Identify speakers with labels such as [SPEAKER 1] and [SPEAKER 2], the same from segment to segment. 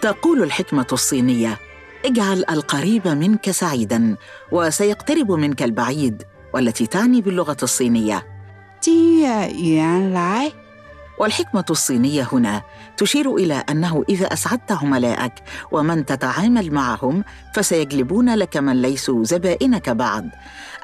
[SPEAKER 1] تقول الحكمة الصينية. اجعل القريب منك سعيدا وسيقترب منك البعيد والتي تعني باللغة الصينية. والحكمة الصينية هنا تشير إلى أنه إذا أسعدت عملائك ومن تتعامل معهم فسيجلبون لك من ليسوا زبائنك بعد.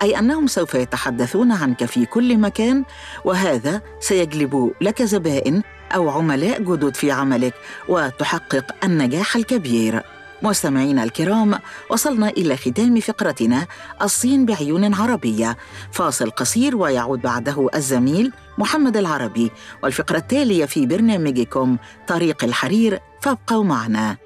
[SPEAKER 1] أي أنهم سوف يتحدثون عنك في كل مكان وهذا سيجلب لك زبائن أو عملاء جدد في عملك وتحقق النجاح الكبير. مستمعينا الكرام وصلنا إلى ختام فقرتنا الصين بعيون عربية. فاصل قصير ويعود بعده الزميل محمد العربي والفقرة التالية في برنامجكم طريق الحرير. فابقوا معنا.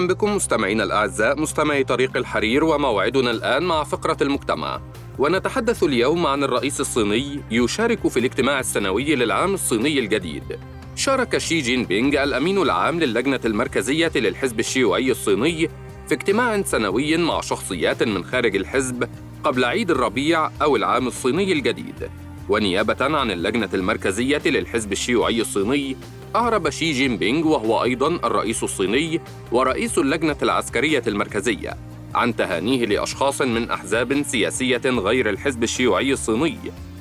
[SPEAKER 2] أهلا بكم مستمعينا الأعزاء مستمعي طريق الحرير وموعدنا الآن مع فقرة المجتمع. ونتحدث اليوم عن الرئيس الصيني يشارك في الاجتماع السنوي للعام الصيني الجديد. شارك شي جين بينغ الأمين العام للجنة المركزية للحزب الشيوعي الصيني في اجتماع سنوي مع شخصيات من خارج الحزب قبل عيد الربيع أو العام الصيني الجديد. ونيابة عن اللجنة المركزية للحزب الشيوعي الصيني أعرب شي جين بينغ وهو أيضا الرئيس الصيني ورئيس اللجنة العسكرية المركزية عن تهانيه لأشخاص من أحزاب سياسية غير الحزب الشيوعي الصيني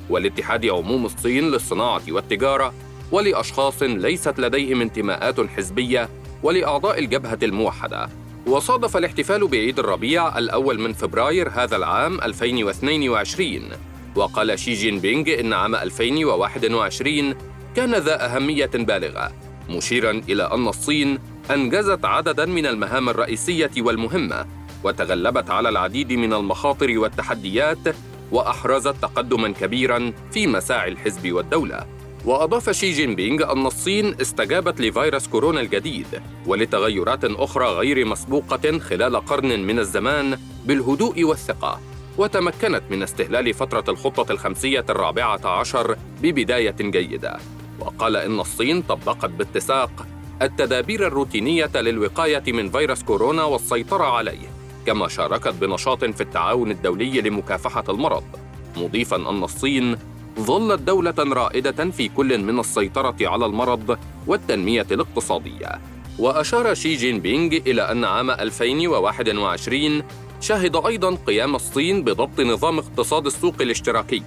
[SPEAKER 2] والاتحاد عموم الصين للصناعة والتجارة ولأشخاص ليست لديهم انتماءات حزبية ولأعضاء الجبهة الموحدة. وصادف الاحتفال بعيد الربيع الأول من فبراير هذا العام 2022 وقال شي جين بينغ إن عام 2021 كان ذا أهمية بالغة مشيرا إلى أن الصين أنجزت عددا من المهام الرئيسية والمهمة وتغلبت على العديد من المخاطر والتحديات وأحرزت تقدما كبيرا في مساعي الحزب والدولة. وأضاف شي جين بينغ أن الصين استجابت لفيروس كورونا الجديد ولتغيرات أخرى غير مسبوقة خلال قرن من الزمان بالهدوء والثقة وتمكنت من استهلال فترة الخطة الخمسية الرابعة عشر ببداية جيدة. وقال إن الصين طبقت باتساق التدابير الروتينية للوقاية من فيروس كورونا والسيطرة عليه كما شاركت بنشاط في التعاون الدولي لمكافحة المرض مضيفا أن الصين ظلت دولة رائدة في كل من السيطرة على المرض والتنمية الاقتصادية. وأشار شي جين بينغ إلى أن عام 2021 شهد أيضا قيام الصين بضبط نظام اقتصاد السوق الاشتراكي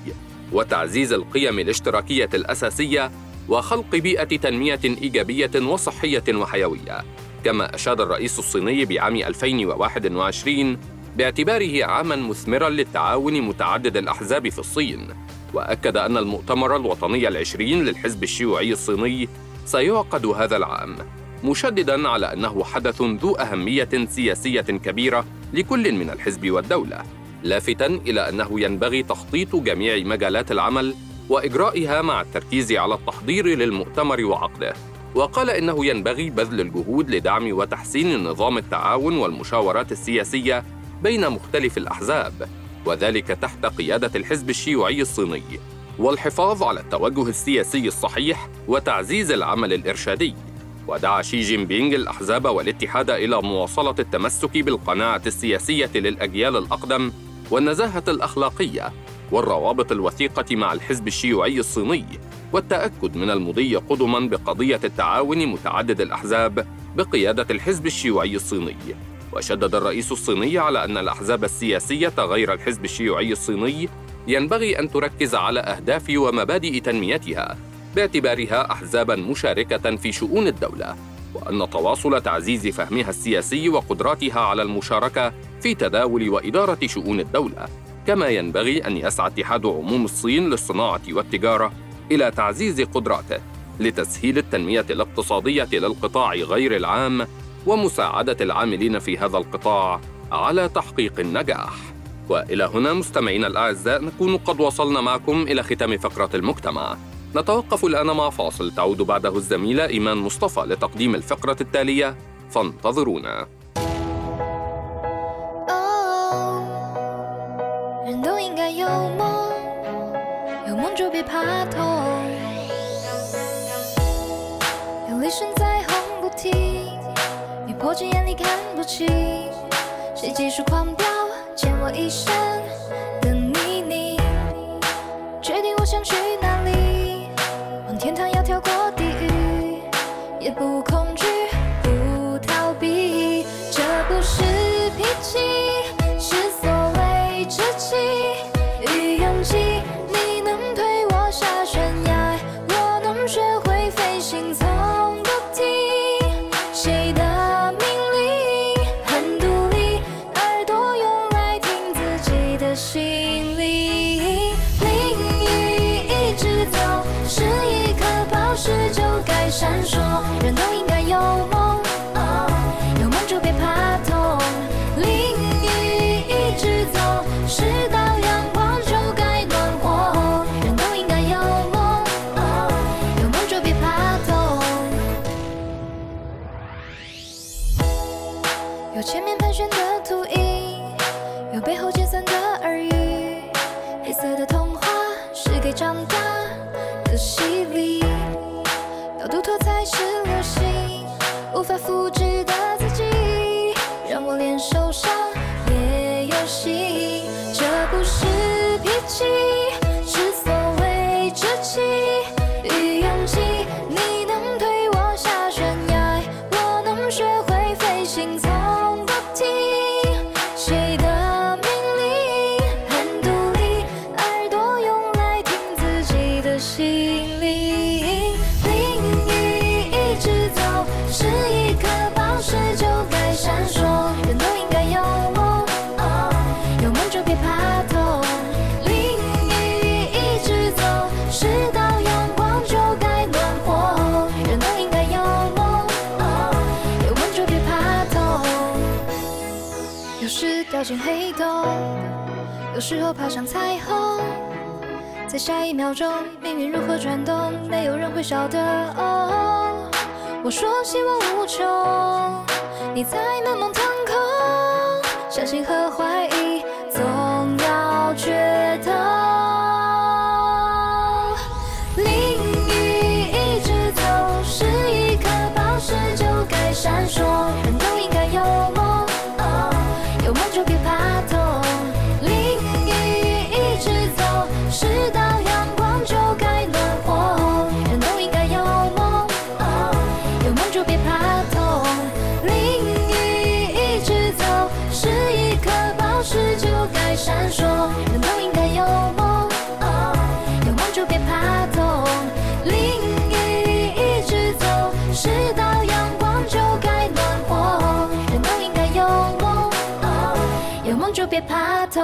[SPEAKER 2] وتعزيز القيم الاشتراكية الأساسية وخلق بيئة تنمية إيجابية وصحية وحيوية كما أشاد الرئيس الصيني بعام 2021 باعتباره عاما مثمرا للتعاون متعدد الأحزاب في الصين. وأكد أن المؤتمر الوطني العشرين للحزب الشيوعي الصيني سيعقد هذا العام مشددا على أنه حدث ذو أهمية سياسية كبيرة لكل من الحزب والدولة لافتا إلى أنه ينبغي تخطيط جميع مجالات العمل وإجرائها مع التركيز على التحضير للمؤتمر وعقده. وقال إنه ينبغي بذل الجهود لدعم وتحسين نظام التعاون والمشاورات السياسية بين مختلف الأحزاب وذلك تحت قيادة الحزب الشيوعي الصيني والحفاظ على التوجه السياسي الصحيح وتعزيز العمل الإرشادي. ودعا شي جين بينغ الأحزاب والاتحاد إلى مواصلة التمسك بالقناعة السياسية للأجيال الأقدم والنزاهة الأخلاقية والروابط الوثيقة مع الحزب الشيوعي الصيني والتأكد من المضي قدما بقضية التعاون متعدد الأحزاب بقيادة الحزب الشيوعي الصيني. وشدد الرئيس الصيني على أن الأحزاب السياسية غير الحزب الشيوعي الصيني ينبغي أن تركز على أهداف ومبادئ تنميتها باعتبارها أحزابا مشاركة في شؤون الدولة وأن تواصل تعزيز فهمها السياسي وقدراتها على المشاركة في تداول وإدارة شؤون الدولة. كما ينبغي أن يسعى اتحاد عموم الصين للصناعة والتجارة إلى تعزيز قدراته لتسهيل التنمية الاقتصادية للقطاع غير العام ومساعدة العاملين في هذا القطاع على تحقيق النجاح. وإلى هنا مستمعينا الأعزاء نكون قد وصلنا معكم إلى ختام فقرة المجتمع. نتوقف الآن مع فاصل تعود بعده الزميله إيمان مصطفى لتقديم الفقرة التالية فانتظرونا.
[SPEAKER 3] 应该有梦，有梦就别怕痛，有雷声在轰不停，你迫近眼里看不清，谁继续狂飙，溅我一身的泥泞，决定我想去哪里，往天堂要跳过地狱，也不恐惧，不掉进黑洞，有时候爬上彩虹，在下一秒钟，命运如何转动，没有人会晓得。哦，我说希望无穷，你在满梦腾空，相信和怀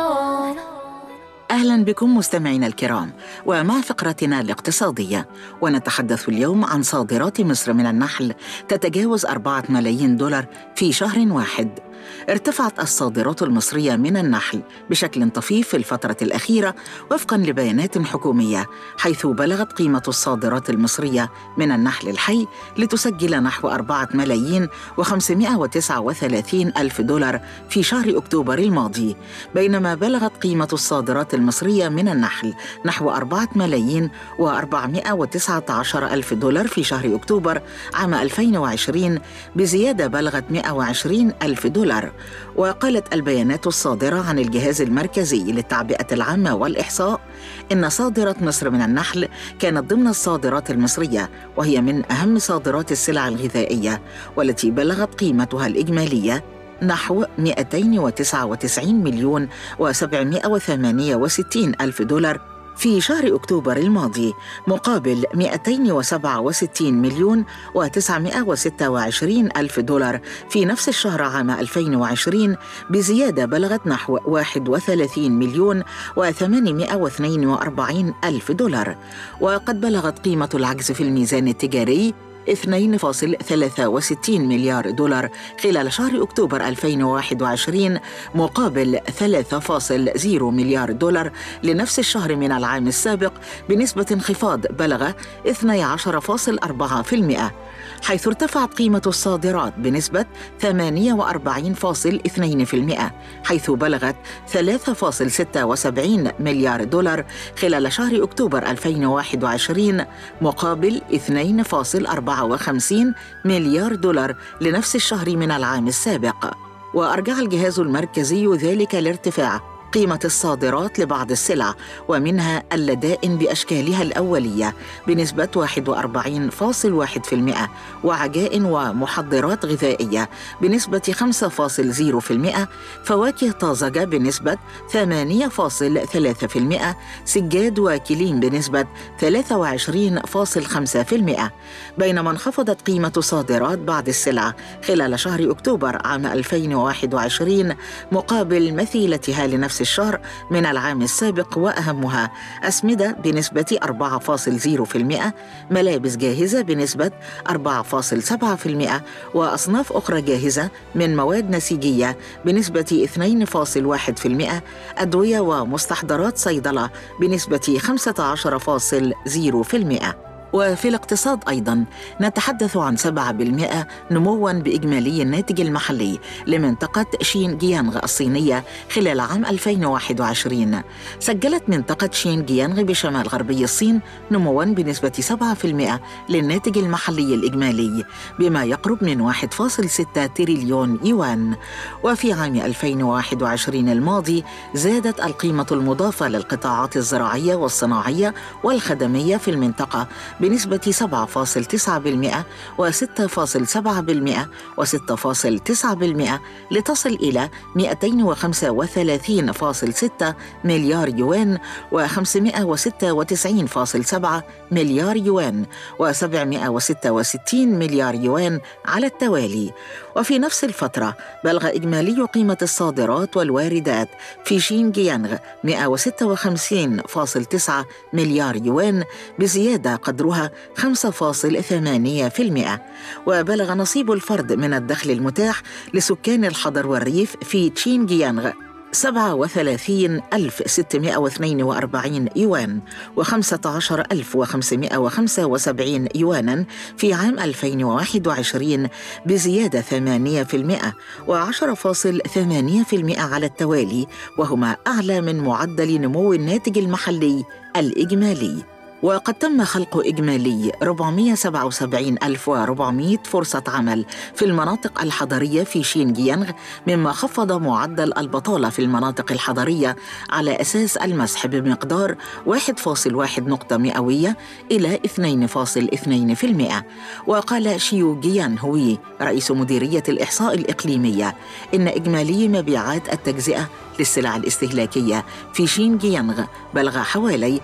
[SPEAKER 3] 怕痛。
[SPEAKER 1] أهلا بكم مستمعينا الكرام ومع فقرتنا الاقتصادية ونتحدث اليوم عن صادرات مصر من النحل تتجاوز أربعة ملايين دولار في شهر واحد ارتفعت الصادرات المصرية من النحل بشكل طفيف في الفترة الأخيرة وفقا لبيانات حكومية حيث بلغت قيمة الصادرات المصرية من النحل الحي لتسجل نحو أربعة ملايين و539 ألف دولار في شهر أكتوبر الماضي بينما بلغت قيمة الصادرات المصرية من النحل نحو أربعة ملايين و419 ألف دولار في شهر أكتوبر عام 2020 بزيادة بلغت 120 ألف دولار. وقالت البيانات الصادرة عن الجهاز المركزي للتعبئة العامة والإحصاء إن صادرة مصر من النحل كانت ضمن الصادرات المصرية وهي من أهم صادرات السلع الغذائية والتي بلغت قيمتها الإجمالية نحو 299 مليون و768 ألف دولار. في شهر أكتوبر الماضي مقابل 267 مليون و926 ألف دولار في نفس الشهر عام 2020 بزيادة بلغت نحو 31 مليون و842 ألف دولار. وقد بلغت قيمة العجز في الميزان التجاري 2.63 مليار دولار خلال شهر أكتوبر 2021 مقابل 3.0 مليار دولار لنفس الشهر من العام السابق بنسبة انخفاض بلغ 12.4% حيث ارتفعت قيمة الصادرات بنسبة 48.2% حيث بلغت 3.76 مليار دولار خلال شهر أكتوبر 2021 مقابل 2.54 مليار دولار لنفس الشهر من العام السابق. وأرجع الجهاز المركزي ذلك لارتفاع قيمة الصادرات لبعض السلع ومنها اللدائن بأشكالها الأولية بنسبة 41.1% وعجائن ومحضرات غذائية بنسبة 5.0% فواكه طازجة بنسبة 8.3% سجاد وكليم بنسبة 23.5% بينما انخفضت قيمة صادرات بعض السلع خلال شهر أكتوبر عام 2021 مقابل مثيلتها لنفس الشهر من العام السابق وأهمها. أسمدة بنسبة 4.0% ملابس جاهزة بنسبة 4.7% وأصناف أخرى جاهزة من مواد نسيجية بنسبة 2.1% أدوية ومستحضرات صيدلة بنسبة 15.0% وفي الاقتصاد أيضا نتحدث عن 7% نموا بإجمالي الناتج المحلي لمنطقة شين جيانغ الصينية خلال عام 2021 سجلت منطقة شين جيانغ بشمال غربي الصين نموا بنسبة 7% للناتج المحلي الإجمالي بما يقرب من 1.6 تريليون يوان. وفي عام 2021 الماضي زادت القيمة المضافة للقطاعات الزراعية والصناعية والخدمية في المنطقة بنسبة 7.9% و6.7% و6.9% لتصل إلى 235.6 مليار يوان و596.7 مليار يوان و766 مليار يوان على التوالي. وفي نفس الفترة بلغ إجمالي قيمة الصادرات والواردات في شين جيانغ 156.9 مليار يوان بزيادة قدرها 5.8% وبلغ نصيب الفرد من الدخل المتاح لسكان الحضر والريف في تشين جيانغ 37642 يوان و15575 يوانا في عام 2021 بزيادة 8% و10.8% على التوالي وهما أعلى من معدل نمو الناتج المحلي الإجمالي. وقد تم خلق إجمالي 477400 فرصة عمل في المناطق الحضرية في شينجيانغ مما خفض معدل البطالة في المناطق الحضرية على أساس المسح بمقدار 1.1 نقطة مئوية إلى 2.2% وقال شيو جيان هوي رئيس مديرية الإحصاء الإقليمية إن إجمالي مبيعات التجزئة للسلع الاستهلاكية في شينجيانغ بلغ حوالي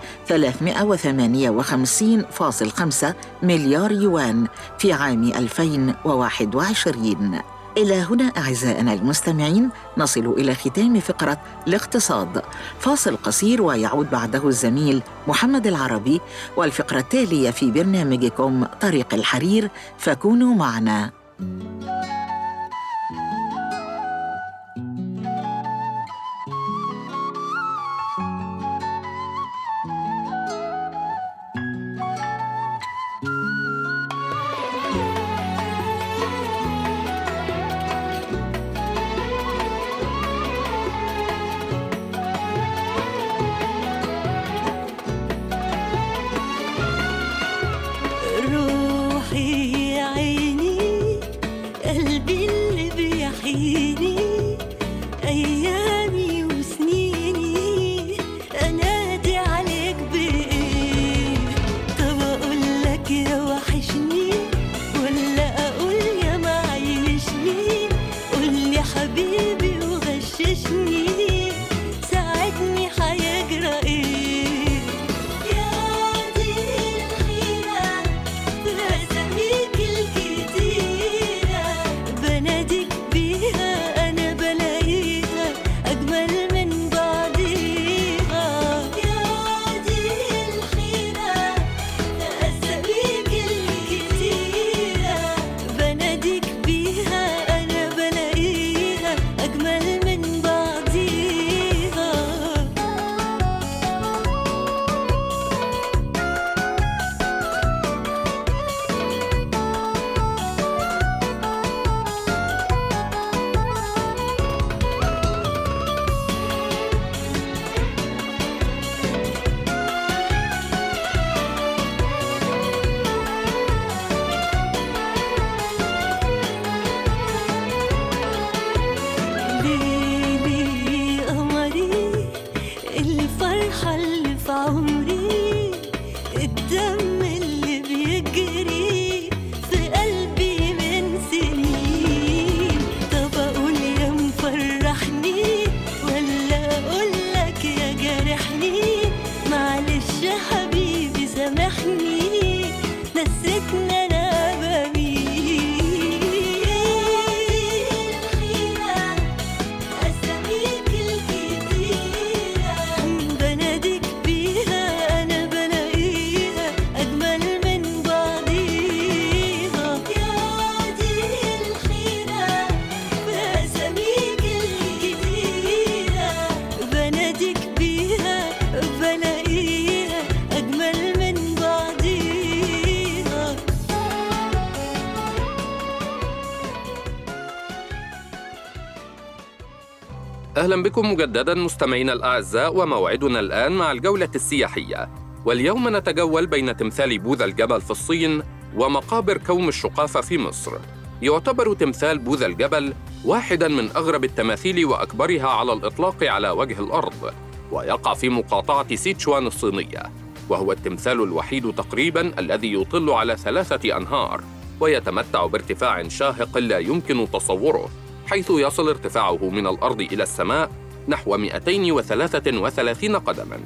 [SPEAKER 1] 358.5 مليار يوان في عام 2021 إلى هنا أعزائنا المستمعين نصل إلى ختام فقرة الاقتصاد. فاصل قصير ويعود بعده الزميل محمد العربي والفقرة التالية في برنامجكم طريق الحرير فكونوا معنا.
[SPEAKER 4] روحي يا
[SPEAKER 2] أهلا بكم مجددا مستمعينا الأعزاء وموعدنا الآن مع الجولة السياحية. واليوم نتجول بين تمثال بوذا الجبل في الصين ومقابر كوم الشقافة في مصر. يعتبر تمثال بوذا الجبل واحدا من أغرب التماثيل وأكبرها على الإطلاق على وجه الأرض ويقع في مقاطعة سيتشوان الصينية وهو التمثال الوحيد تقريبا الذي يطل على ثلاثة أنهار ويتمتع بارتفاع شاهق لا يمكن تصوره. حيث يصل ارتفاعه من الأرض إلى السماء نحو 233 قدماً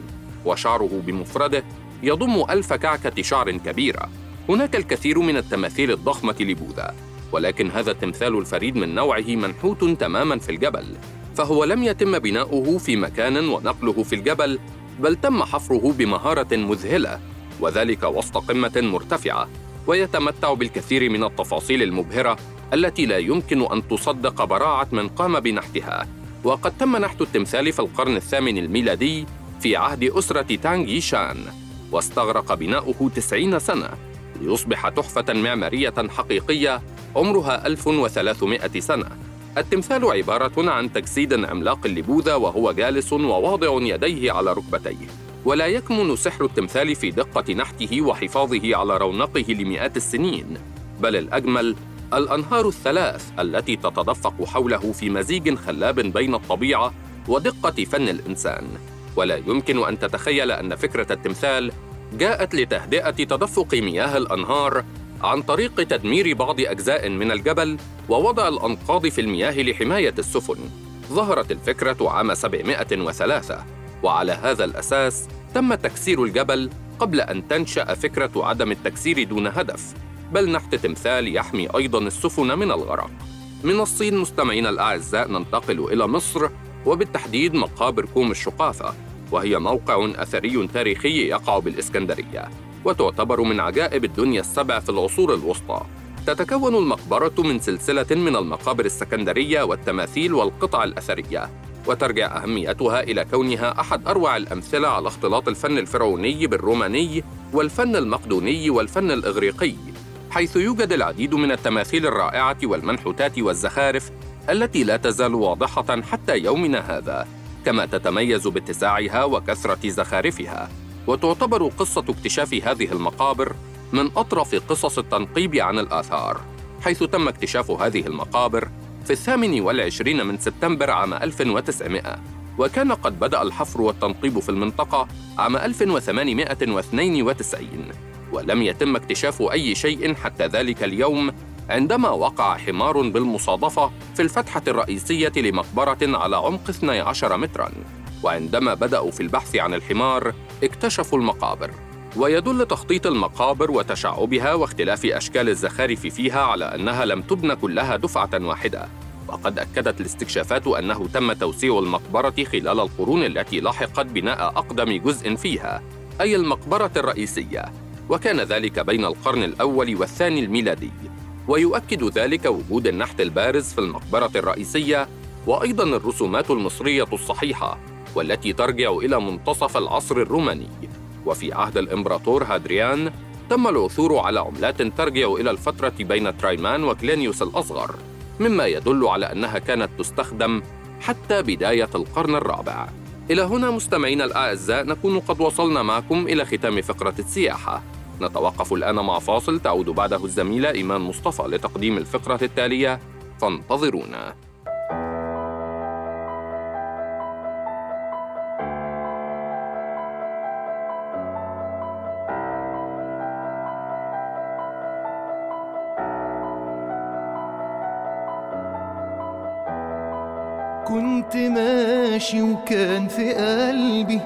[SPEAKER 2] وشعره بمفرده يضم ألف كعكة شعر كبيرة. هناك الكثير من التماثيل الضخمة لبوذا ولكن هذا التمثال الفريد من نوعه منحوت تماماً في الجبل فهو لم يتم بناؤه في مكان ونقله في الجبل بل تم حفره بمهارة مذهلة وذلك وسط قمة مرتفعة. ويتمتع بالكثير من التفاصيل المبهرة التي لا يمكن أن تصدق براعة من قام بنحتها. وقد تم نحت التمثال في القرن الثامن الميلادي في عهد أسرة تانغ شان واستغرق بناؤه تسعين سنة ليصبح تحفة معمارية حقيقية عمرها 1300 سنة. التمثال عبارة عن تجسيد عملاق لبوذا وهو جالس وواضع يديه على ركبتيه. ولا يكمن سحر التمثال في دقة نحته وحفاظه على رونقه لمئات السنين بل الأجمل الأنهار الثلاث التي تتدفق حوله في مزيج خلاب بين الطبيعة ودقة فن الإنسان. ولا يمكن أن تتخيل أن فكرة التمثال جاءت لتهدئة تدفق مياه الأنهار عن طريق تدمير بعض أجزاء من الجبل ووضع الأنقاض في المياه لحماية السفن. ظهرت الفكرة عام 703 وعلى هذا الأساس تم تكسير الجبل قبل أن تنشأ فكرة عدم التكسير دون هدف بل نحت تمثال يحمي أيضا السفن من الغرق. من الصين مستمعينا الأعزاء ننتقل إلى مصر وبالتحديد مقابر كوم الشقافة وهي موقع أثري تاريخي يقع بالإسكندرية وتعتبر من عجائب الدنيا السبع في العصور الوسطى. تتكون المقبرة من سلسلة من المقابر السكندرية والتماثيل والقطع الأثرية. وترجع أهميتها إلى كونها أحد أروع الأمثلة على اختلاط الفن الفرعوني بالروماني والفن المقدوني والفن الإغريقي حيث يوجد العديد من التماثيل الرائعة والمنحوتات والزخارف التي لا تزال واضحة حتى يومنا هذا كما تتميز باتساعها وكثرة زخارفها وتعتبر قصة اكتشاف هذه المقابر من أطرف قصص التنقيب عن الآثار حيث تم اكتشاف هذه المقابر في الثامن والعشرين من سبتمبر عام 1900 وكان قد بدأ الحفر والتنقيب في المنطقة عام 1892 ولم يتم اكتشاف أي شيء حتى ذلك اليوم عندما وقع حمار بالمصادفة في الفتحة الرئيسية لمقبرة على عمق 12 متراً وعندما بدأوا في البحث عن الحمار اكتشفوا المقابر. ويدل تخطيط المقابر وتشعبها واختلاف أشكال الزخارف فيها على أنها لم تبنى كلها دفعة واحدة. وقد أكدت الاستكشافات أنه تم توسيع المقبرة خلال القرون التي لاحقت بناء أقدم جزء فيها أي المقبرة الرئيسية. وكان ذلك بين القرن الأول والثاني الميلادي. ويؤكد ذلك وجود النحت البارز في المقبرة الرئيسية وأيضا الرسومات المصرية الصحيحة والتي ترجع إلى منتصف العصر الروماني. وفي عهد الإمبراطور هادريان تم العثور على عملات ترجع إلى الفترة بين ترايمان وكلينيوس الأصغر مما يدل على أنها كانت تستخدم حتى بداية القرن الرابع. إلى هنا مستمعينا الأعزاء نكون قد وصلنا معكم إلى ختام فقرة السياحة. نتوقف الآن مع فاصل تعود بعده الزميلة إيمان مصطفى لتقديم الفقرة التالية. فانتظرونا.
[SPEAKER 4] ماشي وكان في قلبي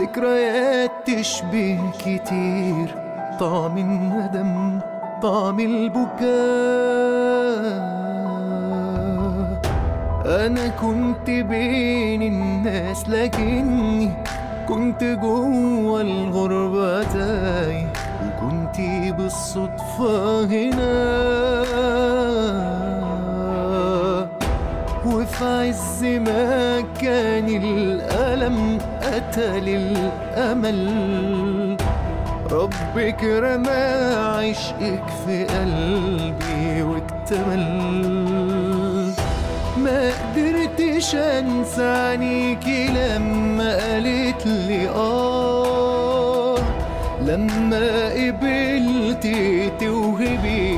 [SPEAKER 4] ذكريات تشبه كتير. طعم الندم طعم البكاء. أنا كنت بين الناس لكني كنت جوا الغربة تايه وكنت بالصدفة هنا وفي عز ما كان الألم قتل الأمل ربك رمى عشقك في قلبي واكتمل. ما قدرتش انسى عينيكي لما قالت لي آه. لما قبلتي توهبي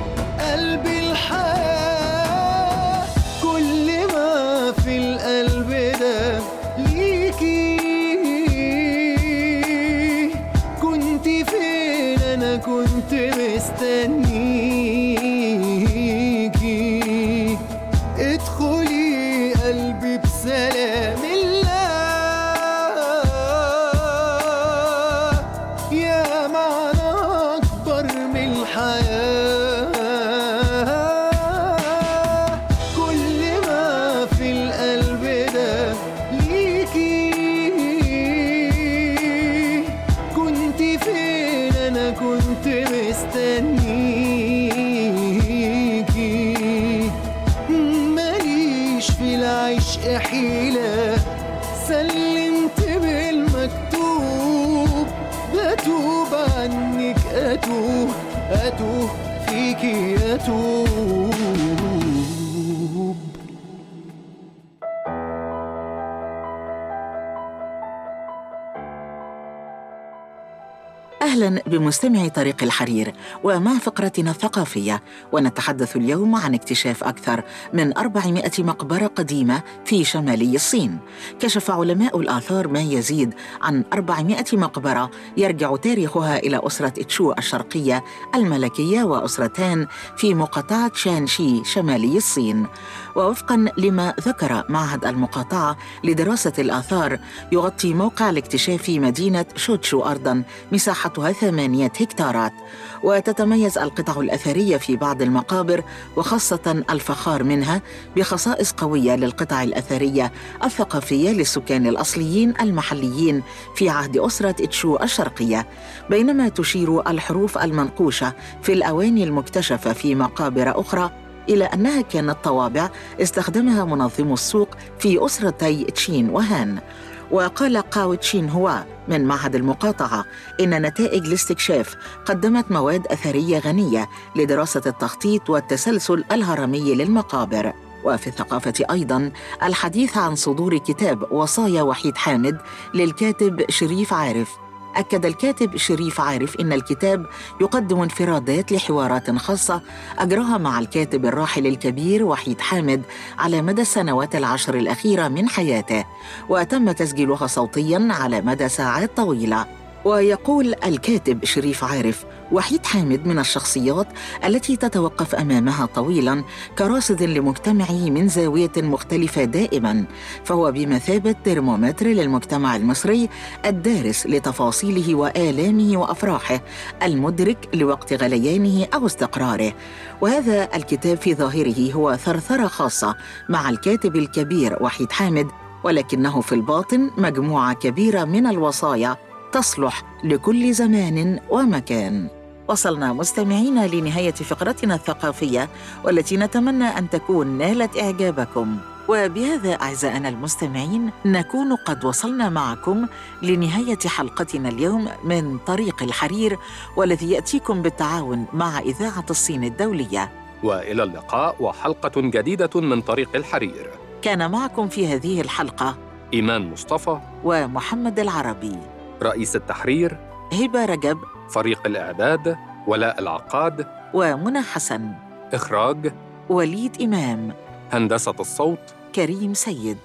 [SPEAKER 4] tout
[SPEAKER 1] أهلا بمستمعي طريق الحرير ومع فقرتنا الثقافية ونتحدث اليوم عن اكتشاف أكثر من 400 مقبرة قديمة في شمالي الصين. كشف علماء الآثار ما يزيد عن 400 مقبرة يرجع تاريخها إلى أسرة تشو الشرقية الملكية وأسرتان في مقاطعة شانشي شمالي الصين. ووفقا لما ذكر معهد المقاطعة لدراسة الآثار يغطي موقع الاكتشاف مدينة شوتشو ارضا مساحتها ثمانية هكتارات. وتتميز القطع الأثرية في بعض المقابر وخاصة الفخار منها بخصائص قوية للقطع الأثرية الثقافية للسكان الأصليين المحليين في عهد أسرة تشو الشرقية. بينما تشير الحروف المنقوشة في الأواني المكتشفة في مقابر أخرى إلى أنها كانت طوابع استخدمها منظم السوق في أسرتي تشين وهان. وقال قاو تشين هوا من معهد المقاطعة إن نتائج الاستكشاف قدمت مواد أثرية غنية لدراسة التخطيط والتسلسل الهرمي للمقابر. وفي الثقافة أيضا الحديث عن صدور كتاب وصايا وحيد حامد للكاتب شريف عارف. أكد الكاتب شريف عارف إن الكتاب يقدم انفرادات لحوارات خاصة أجراها مع الكاتب الراحل الكبير وحيد حامد على مدى السنوات العشر الأخيرة من حياته وتم تسجيلها صوتيا على مدى ساعات طويلة. ويقول الكاتب شريف عارف وحيد حامد من الشخصيات التي تتوقف أمامها طويلا كراصد لمجتمعه من زاوية مختلفة دائما فهو بمثابة ترمومتر للمجتمع المصري الدارس لتفاصيله وآلامه وأفراحه المدرك لوقت غليانه أو استقراره. وهذا الكتاب في ظاهره هو ثرثرة خاصة مع الكاتب الكبير وحيد حامد ولكنه في الباطن مجموعة كبيرة من الوصايا تصلح لكل زمان ومكان. وصلنا مستمعين لنهاية فقرتنا الثقافية والتي نتمنى أن تكون نالت إعجابكم. وبهذا أعزائنا المستمعين نكون قد وصلنا معكم لنهاية حلقتنا اليوم من طريق الحرير والذي يأتيكم بالتعاون مع إذاعة الصين الدولية.
[SPEAKER 2] وإلى اللقاء وحلقة جديدة من طريق الحرير.
[SPEAKER 1] كان معكم في هذه الحلقة
[SPEAKER 2] إيمان مصطفى.
[SPEAKER 1] ومحمد العربي.
[SPEAKER 2] رئيس التحرير.
[SPEAKER 1] هبة رجب.
[SPEAKER 2] فريق الإعداد ولاء العقاد.
[SPEAKER 1] ومنى حسن.
[SPEAKER 2] إخراج
[SPEAKER 1] وليد إمام.
[SPEAKER 2] هندسة الصوت
[SPEAKER 1] كريم سيد.